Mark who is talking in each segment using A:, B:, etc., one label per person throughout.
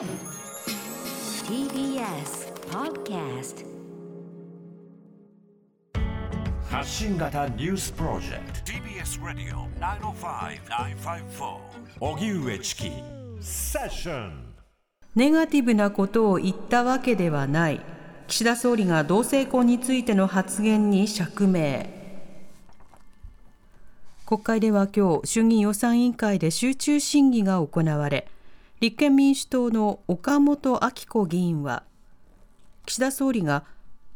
A: TBS Podcast
B: 発信型ニュースプロジェクト。TBS ラディオ905-954おぎゅうえちきセッション。
C: ネガティブなことを言ったわけではない。岸田総理が同性婚についての発言に釈明。国会では今日衆議院予算委員会で集中審議が行われ立憲民主党の岡本明子議員は岸田総理が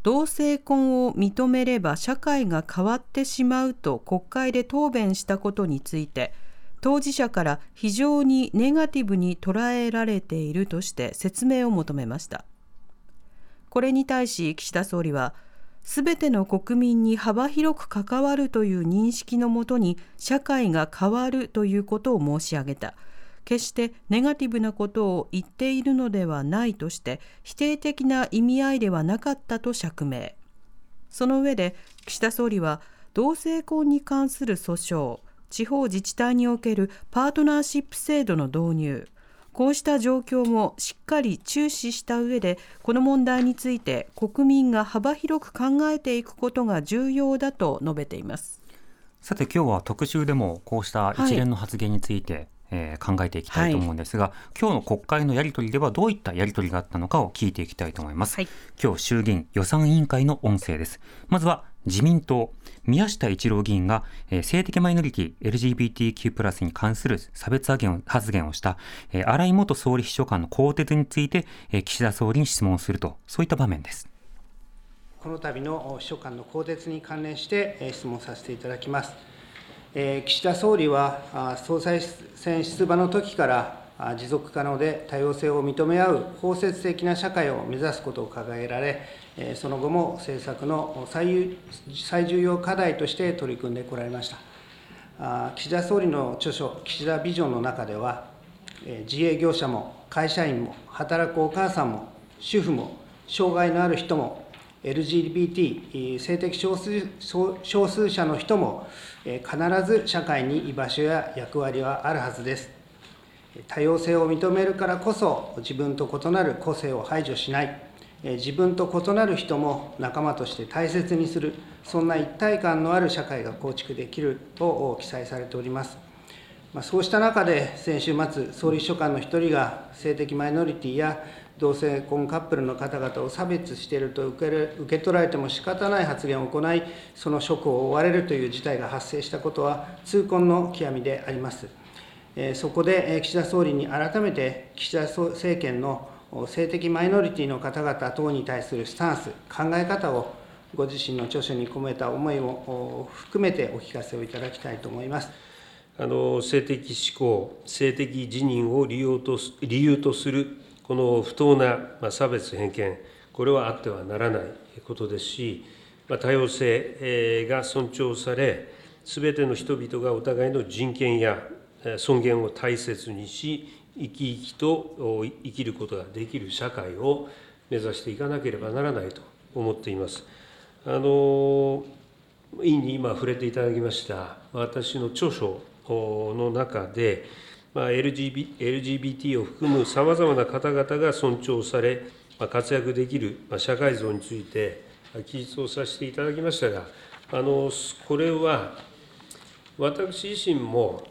C: 同性婚を認めれば社会が変わってしまうと国会で答弁したことについて当事者から非常にネガティブに捉えられているとして説明を求めました。これに対し岸田総理はすべての国民に幅広く関わるという認識のもとに社会が変わるということを申し上げた。決してネガティブなことを言っているのではないとして否定的な意味合いではなかったと釈明。その上で岸田総理は同性婚に関する訴訟地方自治体におけるパートナーシップ制度の導入こうした状況もしっかり注視した上でこの問題について国民が幅広く考えていくことが重要だと述べています。
D: さて今日は特集でもこうした一連の発言について、えー、考えていきたいと思うんですが、はい、今日の国会のやり取りではどういったやり取りがあったのかを聞いていきたいと思います、はい、今日衆議院予算委員会の音声です。まずは自民党宮下一郎議員が、えー、性的マイノリティ LGBTQ+ に関する差別発言をした、えー、新井元総理秘書官の更迭について、えー、岸田総理に質問するとそういった場面です。
E: この度の秘書官の更迭に関連して、えー、質問させていただきます岸田総理は総裁選出馬の時から持続可能で多様性を認め合う包摂的な社会を目指すことを掲げられ、その後も政策の最最重要課題として取り組んでこられました。岸田総理の著書、岸田ビジョンの中では、自営業者も会社員も働くお母さんも主婦も障害のある人も LGBT、性的少数少数者の人も、必ず社会に居場所や役割はあるはずです。多様性を認めるからこそ、自分と異なる個性を排除しない、自分と異なる人も仲間として大切にする、そんな一体感のある社会が構築できると記載されております。そうした中で、先週末、総理秘書官の一人が性的マイノリティや同性婚カップルの方々を差別していると受け受け取られても仕方ない発言を行い、その職を追われるという事態が発生したことは、痛恨の極みであります。そこで岸田総理に改めて、岸田政権の性的マイノリティの方々等に対するスタンス、考え方を、ご自身の著書に込めた思いを含めてお聞かせをいただきたいと思います。
F: あの性的指向、性的自認を理由と理由とするこの不当な差別偏見、これはあってはならないことですし、多様性が尊重され、すべての人々がお互いの人権や尊厳を大切にし、生き生きと生きることができる社会を目指していかなければならないと思っています。あの委員に今触れていただきました私の著書の中で、まあ、LGBT を含むさまざまな方々が尊重され、まあ、活躍できる、まあ、社会像について記述をさせていただきましたが、あのこれは私自身も、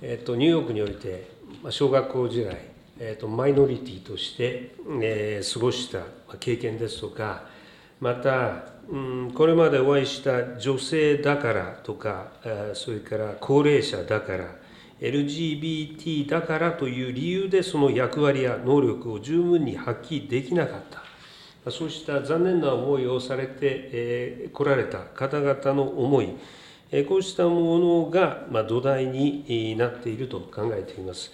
F: えっと、ニューヨークにおいて、まあ、小学校時代、えっと、マイノリティとして、えー、過ごした経験ですとか、また、うん、これまでお会いした女性だからとか、それから高齢者だから、LGBT だからという理由でその役割や能力を十分に発揮できなかった、そうした残念な思いをされてこられた方々の思い、こうしたものが土台になっていると考えています。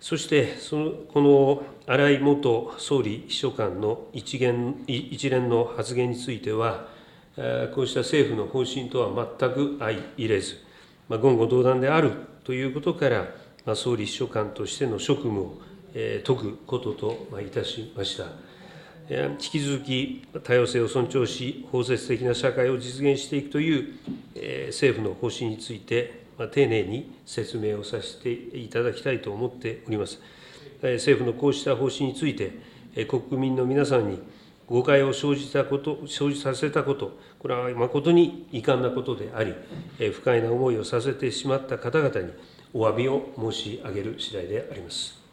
F: そしてその、この荒井元総理秘書官の一元一連の発言については、こうした政府の方針とは全く相入れず、言語道断であるということから、総理秘書官としての職務を解くことといたしました。引き続き多様性を尊重し、包摂的な社会を実現していくという政府の方針について、丁寧に説明をさせていただきたいと思っております。政府のこうした方針について、国民の皆さんに誤解を生じたこと、生じさせたこと、これは誠に遺憾なことであり、不快な思いをさせてしまった方々にお詫びを申し上げる次第であります。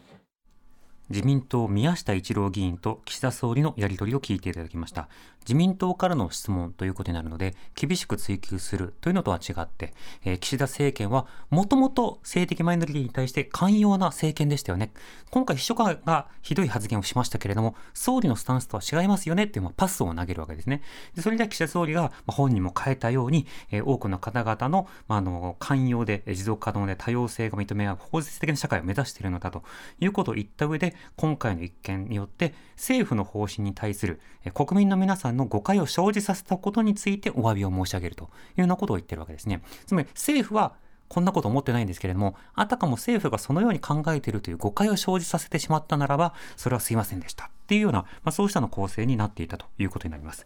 D: 自民党宮下一郎議員と岸田総理のやり取りを聞いていただきました。自民党からの質問ということになるので厳しく追及するというのとは違って、えー、岸田政権はもともと性的マイノリティに対して寛容な政権でしたよね。今回秘書官がひどい発言をしましたけれども総理のスタンスとは違いますよねっていうパスを投げるわけですね。でそれで岸田総理が本人も変えたように、えー、多くの方々の,、まあ、あの寛容で持続可能で多様性が認め合う法律的な社会を目指しているのだということを言った上で今回の一件によって政府の方針に対する国民の皆さんの誤解を生じさせたことについてお詫びを申し上げるというようなことを言ってるわけですね。つまり政府はこんなこと思ってないんですけれども、あたかも政府がそのように考えているという誤解を生じさせてしまったならば、それはすいませんでした。っていうような、まあ、そうしたの構成になっていたということになります。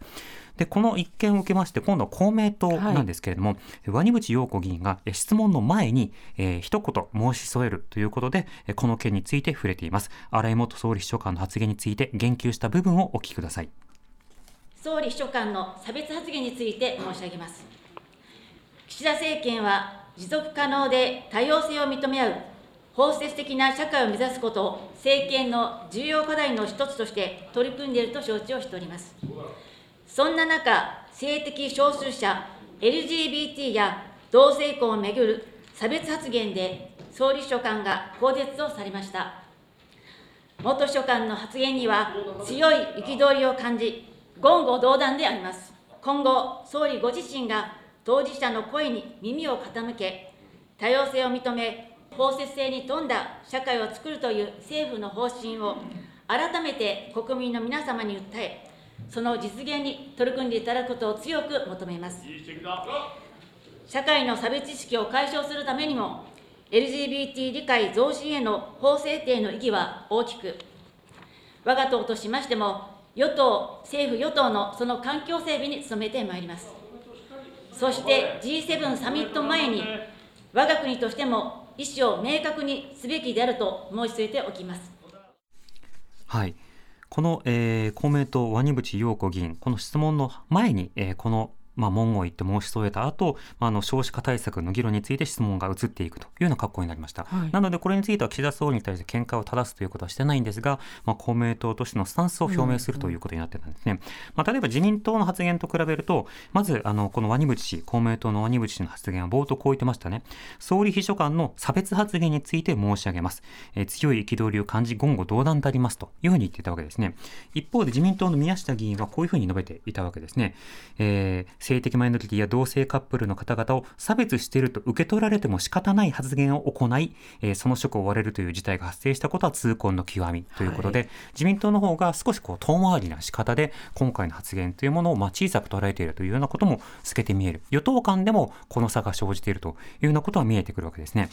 D: で、この一件を受けまして、今度は公明党なんですけれども、はい、鰐淵洋子議員が質問の前に、えー、一言申し添えるということで、この件について触れています。新井元総理秘書官の発言について言及した部分をお聞きください。
G: 総理秘書官の差別発言について申し上げます。岸田政権は持続可能で多様性を認め合う包摂的な社会を目指すことを政権の重要課題の一つとして取り組んでいると承知をしております。そんな中、性的少数者、LGBT や同性婚をめぐる差別発言で総理秘書官が更迭をされました。元秘書官の発言には強い憤りを感じ、言語道断であります。今後、総理ご自身が当事者の声に耳を傾け、多様性を認め、包摂性に富んだ社会を作るという政府の方針を改めて国民の皆様に訴え、その実現に取り組んでいただくことを強く求めます。社会の差別意識を解消するためにも、LGBT 理解増進への法制定の意義は大きく、我が党としましても、与党、政府・与党のその環境整備に努めてまいります。そして G7 サミット前に、我が国としても意思を明確にすべきであると申し添えておきます。
D: はいこの、えー、公明党、鰐淵洋子議員、この質問の前に、えー、このまあ、文言を言って申し添えた後、まあ、あの少子化対策の議論について質問が移っていくというような格好になりました、はい、なのでこれについては岸田総理に対して見解を正すということはしてないんですが、まあ、公明党としてのスタンスを表明するということになってたんですね、うんうん、まあ、例えば自民党の発言と比べるとまずあのこの鰐淵氏公明党の鰐淵氏の発言は冒頭こう言ってましたね。総理秘書官の差別発言について申し上げます、えー、強い憤りを感じ言語道断でありますというふうに言っていたわけですね。一方で自民党の宮下議員はこういうふうに述べていたわけですね、えー、性的マイノリティや同性カップルの方々を差別していると受け取られても仕方ない発言を行い、えー、その職を追われるという事態が発生したことは痛恨の極みということで、はい、自民党の方が少しこう遠回りな仕方で今回の発言というものをまあ小さく捉えているというようなことも透けて見える与党間でもこの差が生じているというようなことは見えてくるわけですね。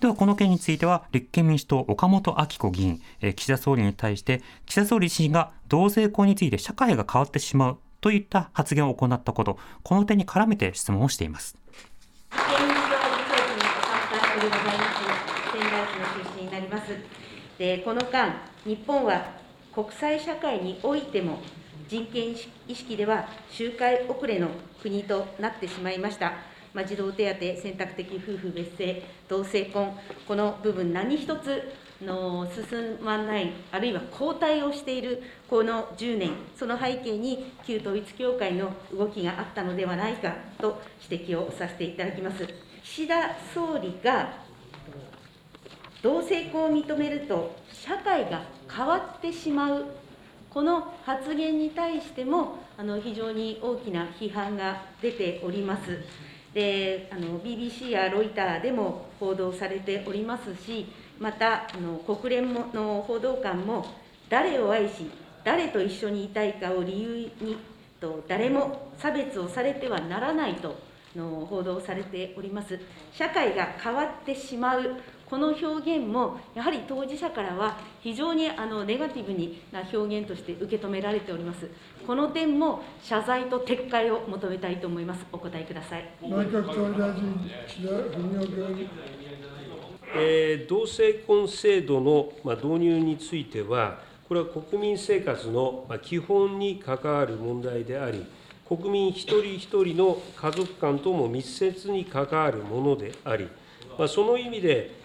D: ではこの件については立憲民主党岡本明子議員、えー、岸田総理に対して岸田総理自身が同性婚について社会が変わってしまうといった発言を行ったこと、この点に絡めて質問をしています。
H: 仙台市の出身になります。でこの間、日本は国際社会においても人権意識では周回遅れの国となってしまいました。まあ、児童手当、選択的夫婦別姓、同性婚、この部分、何一つの進まない、あるいは後退をしているこの10年、その背景に旧統一教会の動きがあったのではないかと指摘をさせていただきます。岸田総理が同性婚を認めると、社会が変わってしまう、この発言に対しても、あの非常に大きな批判が出ております。であの BBC やロイターでも報道されておりますし、またあの国連の報道官も、誰を愛し、誰と一緒にいたいかを理由に、と誰も差別をされてはならないとの報道されております。社会が変わってしまう、この表現も、やはり当事者からは非常にあのネガティブな表現として受け止められております。この点も謝罪と撤回を求めたいと思います。お答えください。
I: 内閣総理大臣、岸田文雄君。
F: えー、同性婚制度の導入については、これは国民生活の基本に関わる問題であり、国民一人一人の家族間とも密接に関わるものであり、その意味で、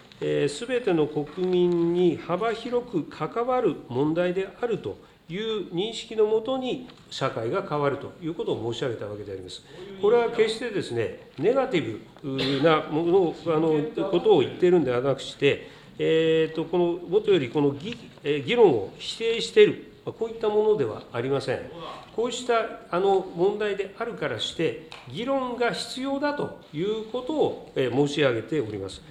F: すべての国民に幅広く関わる問題であるという認識のもとに社会が変わるということを申し上げたわけであります。これは決してですね、ネガティブなものあのことを言っているんではなくして、えーと、このもとよりこの議議論を否定している、こういったものではありません。こうしたあの問題であるからして、議論が必要だということを申し上げております。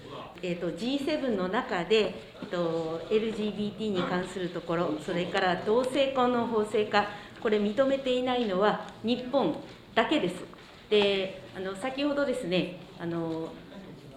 H: えーと、G7 の中で、えーと、LGBT に関するところ、それから同性婚の法制化、これ、認めていないのは日本だけです。であの先ほどですねあの、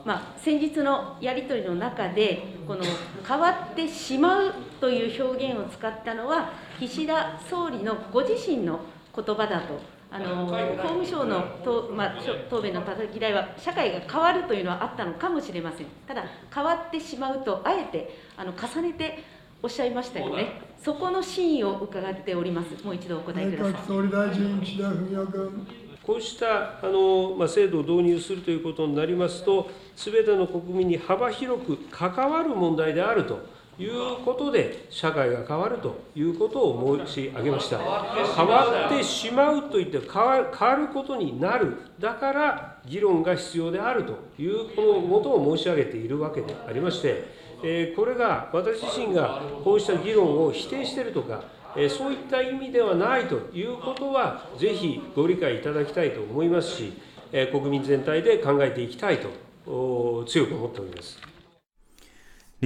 H: まあ、先日のやり取りの中で、この変わってしまうという表現を使ったのは、岸田総理のご自身の言葉だとあの法務省のと、まあ、答弁のたたき台は、社会が変わるというのはあったのかもしれません、ただ、変わってしまうと、あえてあの重ねておっしゃいましたよね、そこの真意を伺っております、もう一度お答えください。内閣
I: 総理大臣、岸田文雄君。
F: こうしたあの、まあ、制度を導入するということになりますと、すべての国民に幅広く関わる問題であると。いうことで、社会が変わるということを申し上げました。変わってしまうといって変わることになる、だから議論が必要であるというこのことを申し上げているわけでありまして、えこれが私自身がこうした議論を否定しているとか、そういった意味ではないということは、ぜひご理解いただきたいと思いますし、国民全体で考えていきたいと強く思っております。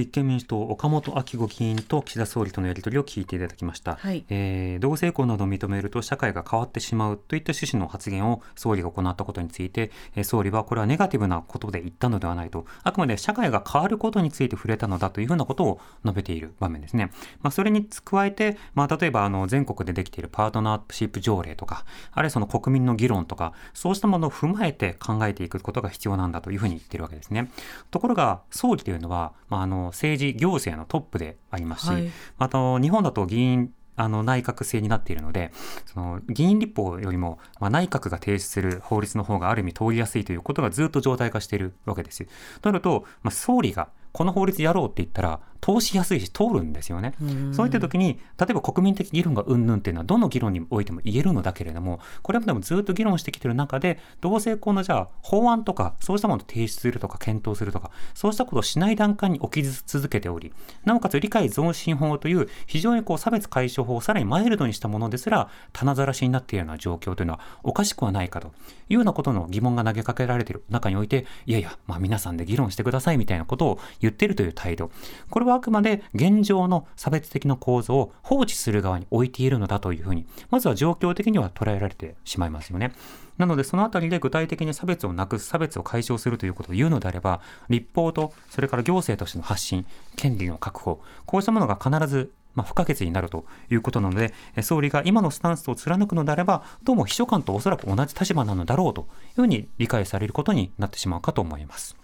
D: 立憲民主党、岡本明子議員と岸田総理とのやり取りを聞いていただきました、はい、えー、同性婚などを認めると社会が変わってしまうといった趣旨の発言を総理が行ったことについて、えー、総理はこれはネガティブなことで言ったのではないと、あくまで社会が変わることについて触れたのだというふうなことを述べている場面ですね。まあ、それに加えて、まあ、例えばあの全国でできているパートナーシップ条例とか、あるいはその国民の議論とか、そうしたものを踏まえて考えていくことが必要なんだというふうに言っているわけですね。ところが、総理というのは、まあ、あの政治、行政のトップでありますし、はい、また日本だと議員あの内閣制になっているので、その議員立法よりも、まあ、内閣が提出する法律の方がある意味通りやすいということがずっと状態化しているわけです。となると、まあ、総理がこの法律やろうって言ったら、通しやすいし通るんですよね。そういった時に、例えば国民的議論がうんぬんっていうのはどの議論においても言えるのだけれども、これまでもずっと議論してきてる中で、同性婚のじゃあ法案とか、そうしたものを提出するとか検討するとか、そうしたことをしない段階に起き続けており、なおかつ理解増進法という非常にこう差別解消法をさらにマイルドにしたものですら、棚ざらしになっているような状況というのはおかしくはないかというようなことの疑問が投げかけられている中において、いやいや、まあ皆さんで議論してくださいみたいなことを言っているという態度。これはあくまで現状の差別的な構造を放置する側に置いているのだというふうに、まずは状況的には捉えられてしまいますよね。なので、そのあたりで具体的に差別をなくす、差別を解消するということを言うのであれば、立法と、それから行政としての発信、権利の確保、こうしたものが必ずまあ、不可欠になるということなので、総理が今のスタンスを貫くのであれば、どうも秘書官とおそらく同じ立場なのだろうというふうに理解されることになってしまうかと思います。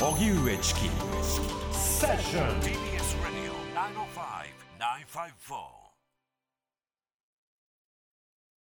D: 荻上チキ Session. TBS Radio 905 954.